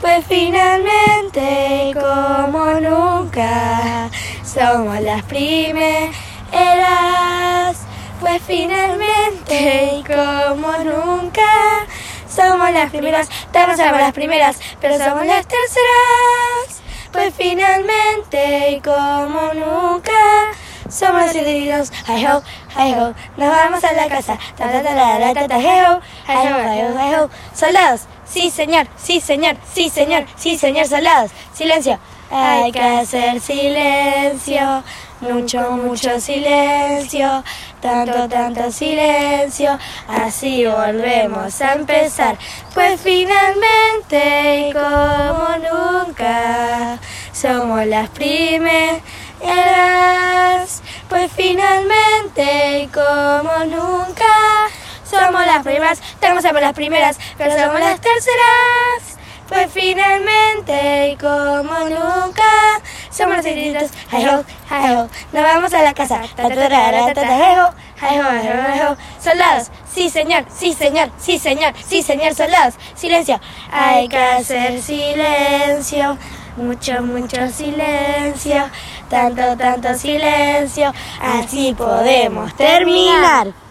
Pues finalmente, como nunca, somos las primeras. Pues finalmente, como nunca, somos las primeras. También somos las primeras, pero somos las terceras. Pues finalmente, como nunca, somos los individuos. Hi ho, hi ho, nos vamos a la casa. Ta ta ta ta ta ta ta hi ho, hi ho, hi ho, hi ho. Soldados, sí señor, sí señor, sí señor, sí señor, soldados. Silencio. Hay que hacer silencio, mucho, mucho silencio, tanto, tanto silencio, así volvemos a empezar. Pues finalmente, como nunca, somos las primeras. Pues finalmente, como nunca, las primeras. Tenemos somos las primeras, pero somos las terceras. Pues finalmente, como nunca, somos los heridos. Hi ho, hi ho, nos vamos a la casa. Soldados, sí señor, sí señor, sí señor, sí señor, soldados. Silencio. Hay que hacer silencio, mucho, mucho silencio, tanto, tanto silencio. Así podemos terminar.